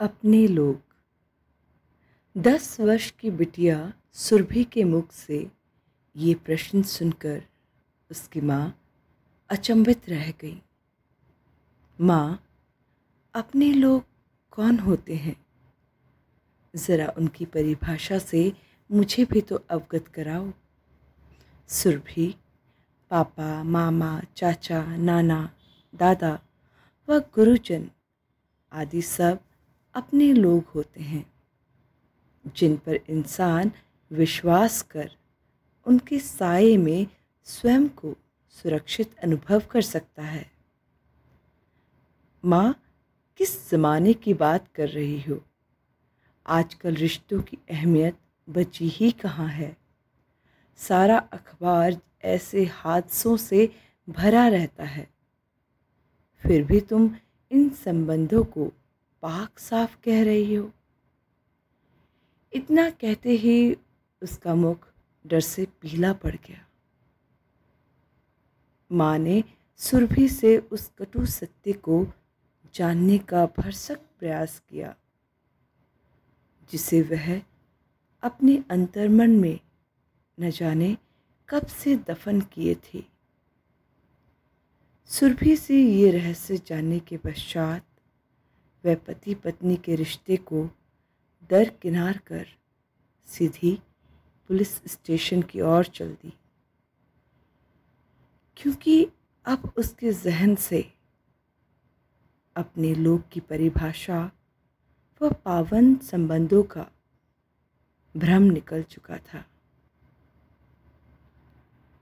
अपने लोग। दस वर्ष की बिटिया सुरभि के मुख से ये प्रश्न सुनकर उसकी माँ अचंभित रह गई। माँ, अपने लोग कौन होते हैं? ज़रा उनकी परिभाषा से मुझे भी तो अवगत कराओ। सुरभि, पापा, मामा, चाचा, नाना, दादा व गुरुजन आदि सब अपने लोग होते हैं, जिन पर इंसान विश्वास कर उनके साय में स्वयं को सुरक्षित अनुभव कर सकता है। माँ, किस ज़माने की बात कर रही हो? आजकल रिश्तों की अहमियत बची ही कहाँ है? सारा अखबार ऐसे हादसों से भरा रहता है। फिर भी तुम इन संबंधों को पाक साफ़ कह रही हो। इतना कहते ही उसका मुख डर से पीला पड़ गया। माँ ने सुरभि से उस कटु सत्य को जानने का भरसक प्रयास किया, जिसे वह अपने अंतर्मन में न जाने कब से दफन किए थे। सुरभि से ये रहस्य जानने के पश्चात वह पति पत्नी के रिश्ते को दरकिनार कर सीधी पुलिस स्टेशन की ओर चल दी। क्योंकि अब उसके जहन से अपने लोग की परिभाषा व पावन संबंधों का भ्रम निकल चुका था।